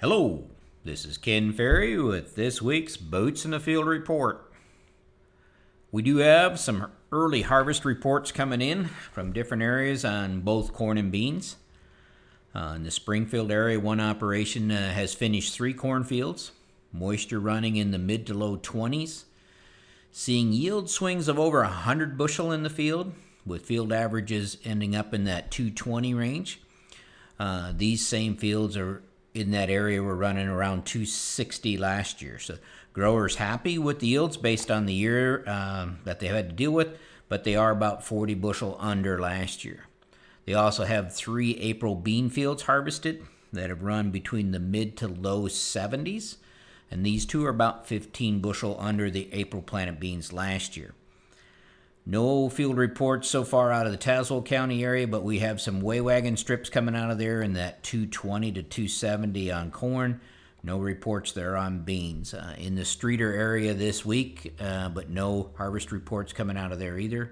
Hello, this is Ken Ferrie with this week's Boots in the Field report. We do have some early harvest reports coming in from different areas on both corn and beans. Uh, in the Springfield area, one operation uh, has finished three cornfields, moisture running in the mid to low 20s, seeing yield swings of over 100 bushel in the field, with field averages ending up in that 220 range. Uh, these same fields are in that area were running around 260 last year. So growers happy with the yields based on the year um, that they had to deal with, but they are about 40 bushel under last year. They also have three April bean fields harvested that have run between the mid to low 70s, and these two are about 15 bushel under the April planted beans last year. No field reports so far out of the Tazewell County area, but we have some weigh wagon strips coming out of there in that 220 to 270 on corn. No reports there on beans. Uh, in the Streeter area this week, uh, but no harvest reports coming out of there either.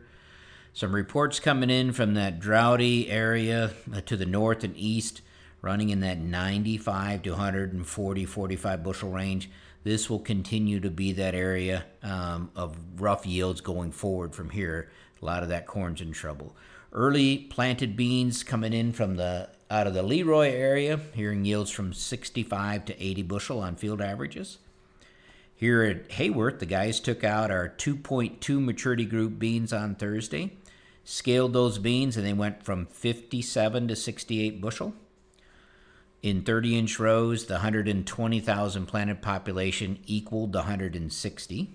Some reports coming in from that droughty area uh, to the north and east, running in that 95 to 140, 45 bushel range this will continue to be that area um, of rough yields going forward from here. A lot of that corn's in trouble. Early planted beans coming in from the out of the Leroy area, hearing yields from 65 to 80 bushel on field averages. Here at Heyworth, the guys took out our 2.2 maturity group beans on Thursday, scaled those beans, and they went from 57 to 68 bushel. In 30 inch rows, the 120,000 planted population equaled the 160.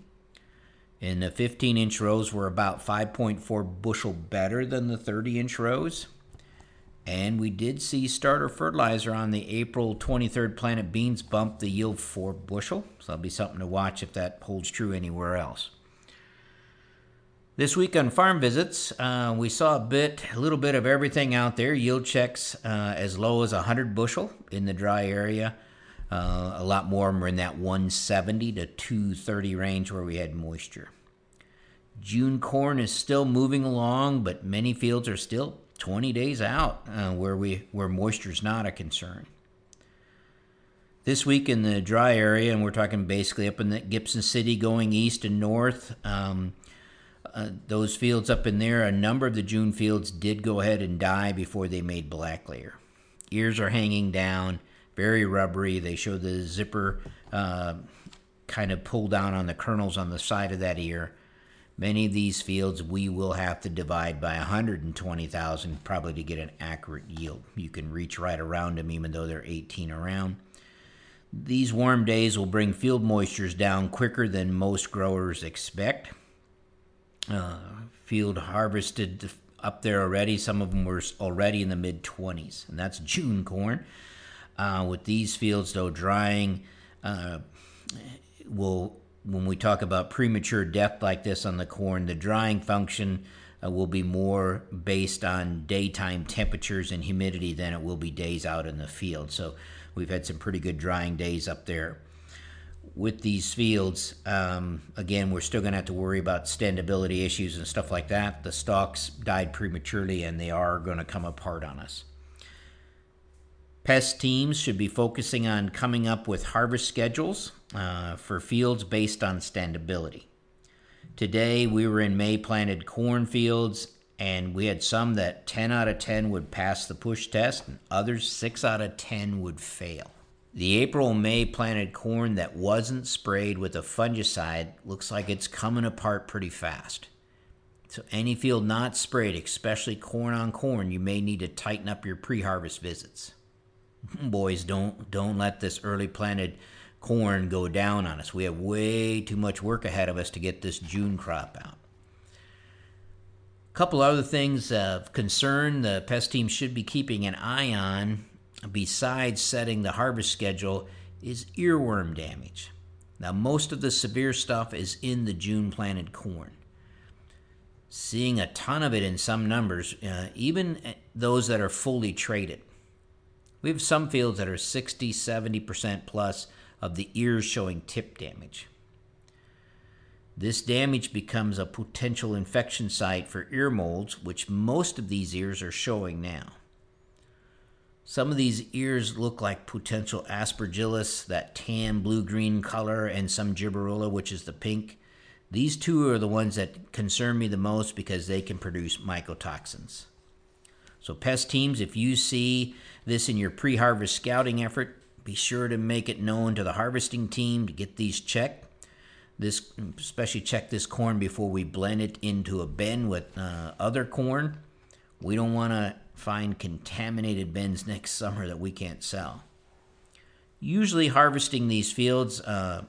In the 15 inch rows were about 5.4 bushel better than the 30 inch rows. And we did see starter fertilizer on the April 23rd planted beans bump the yield 4 bushel. So that'll be something to watch if that holds true anywhere else. This week on farm visits, uh, we saw a bit, a little bit of everything out there. Yield checks uh, as low as 100 bushel in the dry area. Uh, a lot more were in that 170 to 230 range where we had moisture. June corn is still moving along, but many fields are still 20 days out uh, where we where moisture is not a concern. This week in the dry area, and we're talking basically up in the Gibson City, going east and north. Um, uh, those fields up in there, a number of the June fields did go ahead and die before they made black layer. Ears are hanging down, very rubbery. They show the zipper uh, kind of pull down on the kernels on the side of that ear. Many of these fields we will have to divide by 120,000 probably to get an accurate yield. You can reach right around them even though they're 18 around. These warm days will bring field moistures down quicker than most growers expect uh, field harvested up there already. Some of them were already in the mid 20s, and that's June corn. Uh, with these fields, though, drying uh, will, when we talk about premature death like this on the corn, the drying function uh, will be more based on daytime temperatures and humidity than it will be days out in the field. So we've had some pretty good drying days up there with these fields, um, again, we're still going to have to worry about standability issues and stuff like that. The stalks died prematurely and they are going to come apart on us. Pest teams should be focusing on coming up with harvest schedules uh, for fields based on standability. Today, we were in May planted corn fields, and we had some that 10 out of 10 would pass the push test, and others 6 out of 10 would fail. The April May planted corn that wasn't sprayed with a fungicide looks like it's coming apart pretty fast. So, any field not sprayed, especially corn on corn, you may need to tighten up your pre harvest visits. Boys, don't, don't let this early planted corn go down on us. We have way too much work ahead of us to get this June crop out. A couple other things of concern the pest team should be keeping an eye on besides setting the harvest schedule, is earworm damage. Now, most of the severe stuff is in the June planted corn. Seeing a ton of it in some numbers, uh, even those that are fully traited. We have some fields that are 60, 70% plus of the ears showing tip damage. This damage becomes a potential infection site for ear molds, which most of these ears are showing now. Some of these ears look like potential aspergillus, that tan blue green color, and some gibberella, which is the pink. These two are the ones that concern me the most because they can produce mycotoxins. So, pest teams, if you see this in your pre harvest scouting effort, be sure to make it known to the harvesting team to get these checked. This, especially check this corn before we blend it into a bin with uh, other corn. We don't want to find contaminated bins next summer that we can't sell. Usually, harvesting these fields uh,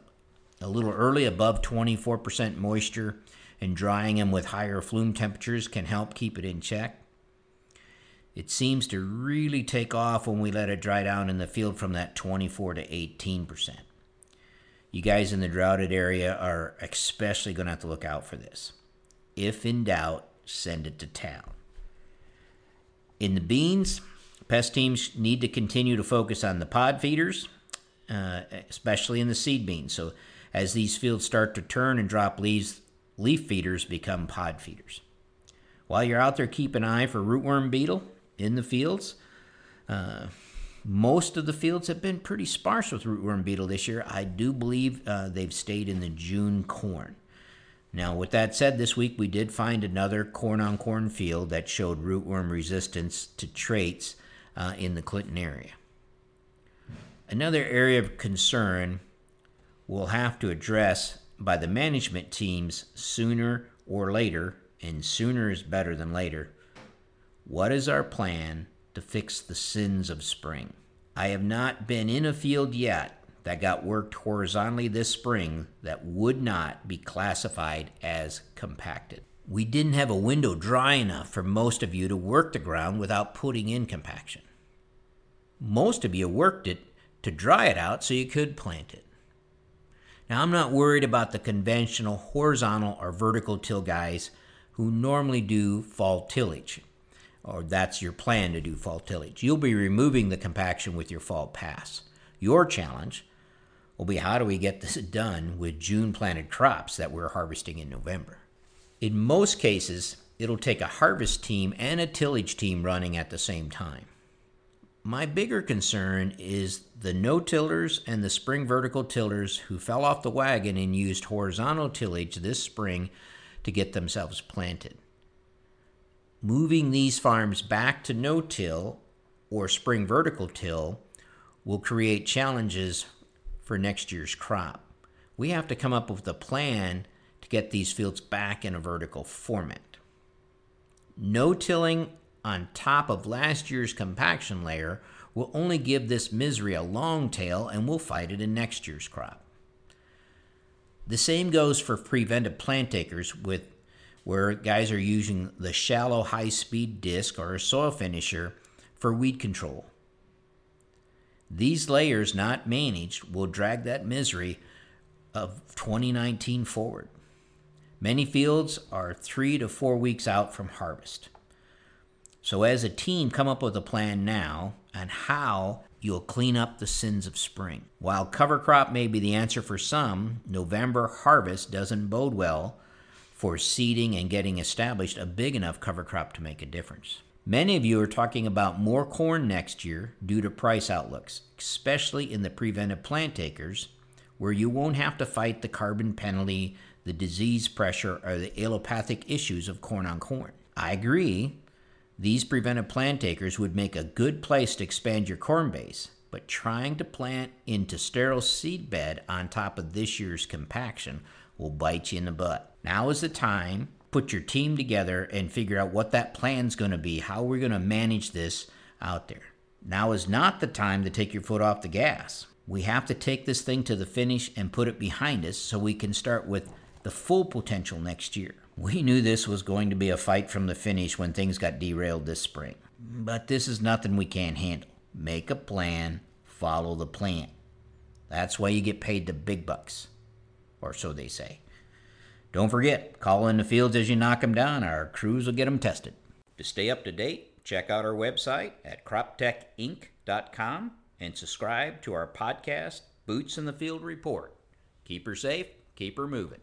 a little early, above 24% moisture, and drying them with higher flume temperatures can help keep it in check. It seems to really take off when we let it dry down in the field from that 24 to 18%. You guys in the droughted area are especially going to have to look out for this. If in doubt, send it to town. In the beans, pest teams need to continue to focus on the pod feeders, uh, especially in the seed beans. So as these fields start to turn and drop leaves, leaf feeders become pod feeders. While you're out there, keep an eye for rootworm beetle in the fields. Uh, most of the fields have been pretty sparse with rootworm beetle this year. I do believe uh, they've stayed in the June corn. Now, with that said, this week we did find another corn on corn field that showed rootworm resistance to traits uh, in the Clinton area. Another area of concern we'll have to address by the management teams sooner or later, and sooner is better than later. What is our plan to fix the sins of spring? I have not been in a field yet that got worked horizontally this spring that would not be classified as compacted. We didn't have a window dry enough for most of you to work the ground without putting in compaction. Most of you worked it to dry it out so you could plant it. Now, I'm not worried about the conventional horizontal or vertical till guys who normally do fall tillage, or that's your plan to do fall tillage. You'll be removing the compaction with your fall pass. Your challenge will be how do we get this done with June planted crops that we're harvesting in November? In most cases, it'll take a harvest team and a tillage team running at the same time. My bigger concern is the no tillers and the spring vertical tillers who fell off the wagon and used horizontal tillage this spring to get themselves planted. Moving these farms back to no till or spring vertical till will create challenges for next year's crop. We have to come up with a plan to get these fields back in a vertical format. No tilling on top of last year's compaction layer will only give this misery a long tail and we'll fight it in next year's crop. The same goes for preventive plant takers with where guys are using the shallow high speed disc or a soil finisher for weed control. These layers not managed will drag that misery of 2019 forward. Many fields are three to four weeks out from harvest. So, as a team, come up with a plan now on how you'll clean up the sins of spring. While cover crop may be the answer for some, November harvest doesn't bode well for seeding and getting established a big enough cover crop to make a difference. Many of you are talking about more corn next year due to price outlooks, especially in the preventive plant takers, where you won't have to fight the carbon penalty, the disease pressure, or the allelopathic issues of corn on corn. I agree, these preventive plant takers would make a good place to expand your corn base, but trying to plant into sterile seed bed on top of this year's compaction will bite you in the butt. Now is the time put your team together and figure out what that plan's going to be, how we're going to manage this out there. Now is not the time to take your foot off the gas. We have to take this thing to the finish and put it behind us so we can start with the full potential next year. We knew this was going to be a fight from the finish when things got derailed this spring. But this is nothing we can't handle. Make a plan, follow the plan. That's why you get paid the big bucks, or so they say. Don't forget, call in the fields as you knock them down. Our crews will get them tested. To stay up to date, check out our website at croptechinc.com and subscribe to our podcast, Boots in the Field Report. Keep her safe, keep her moving.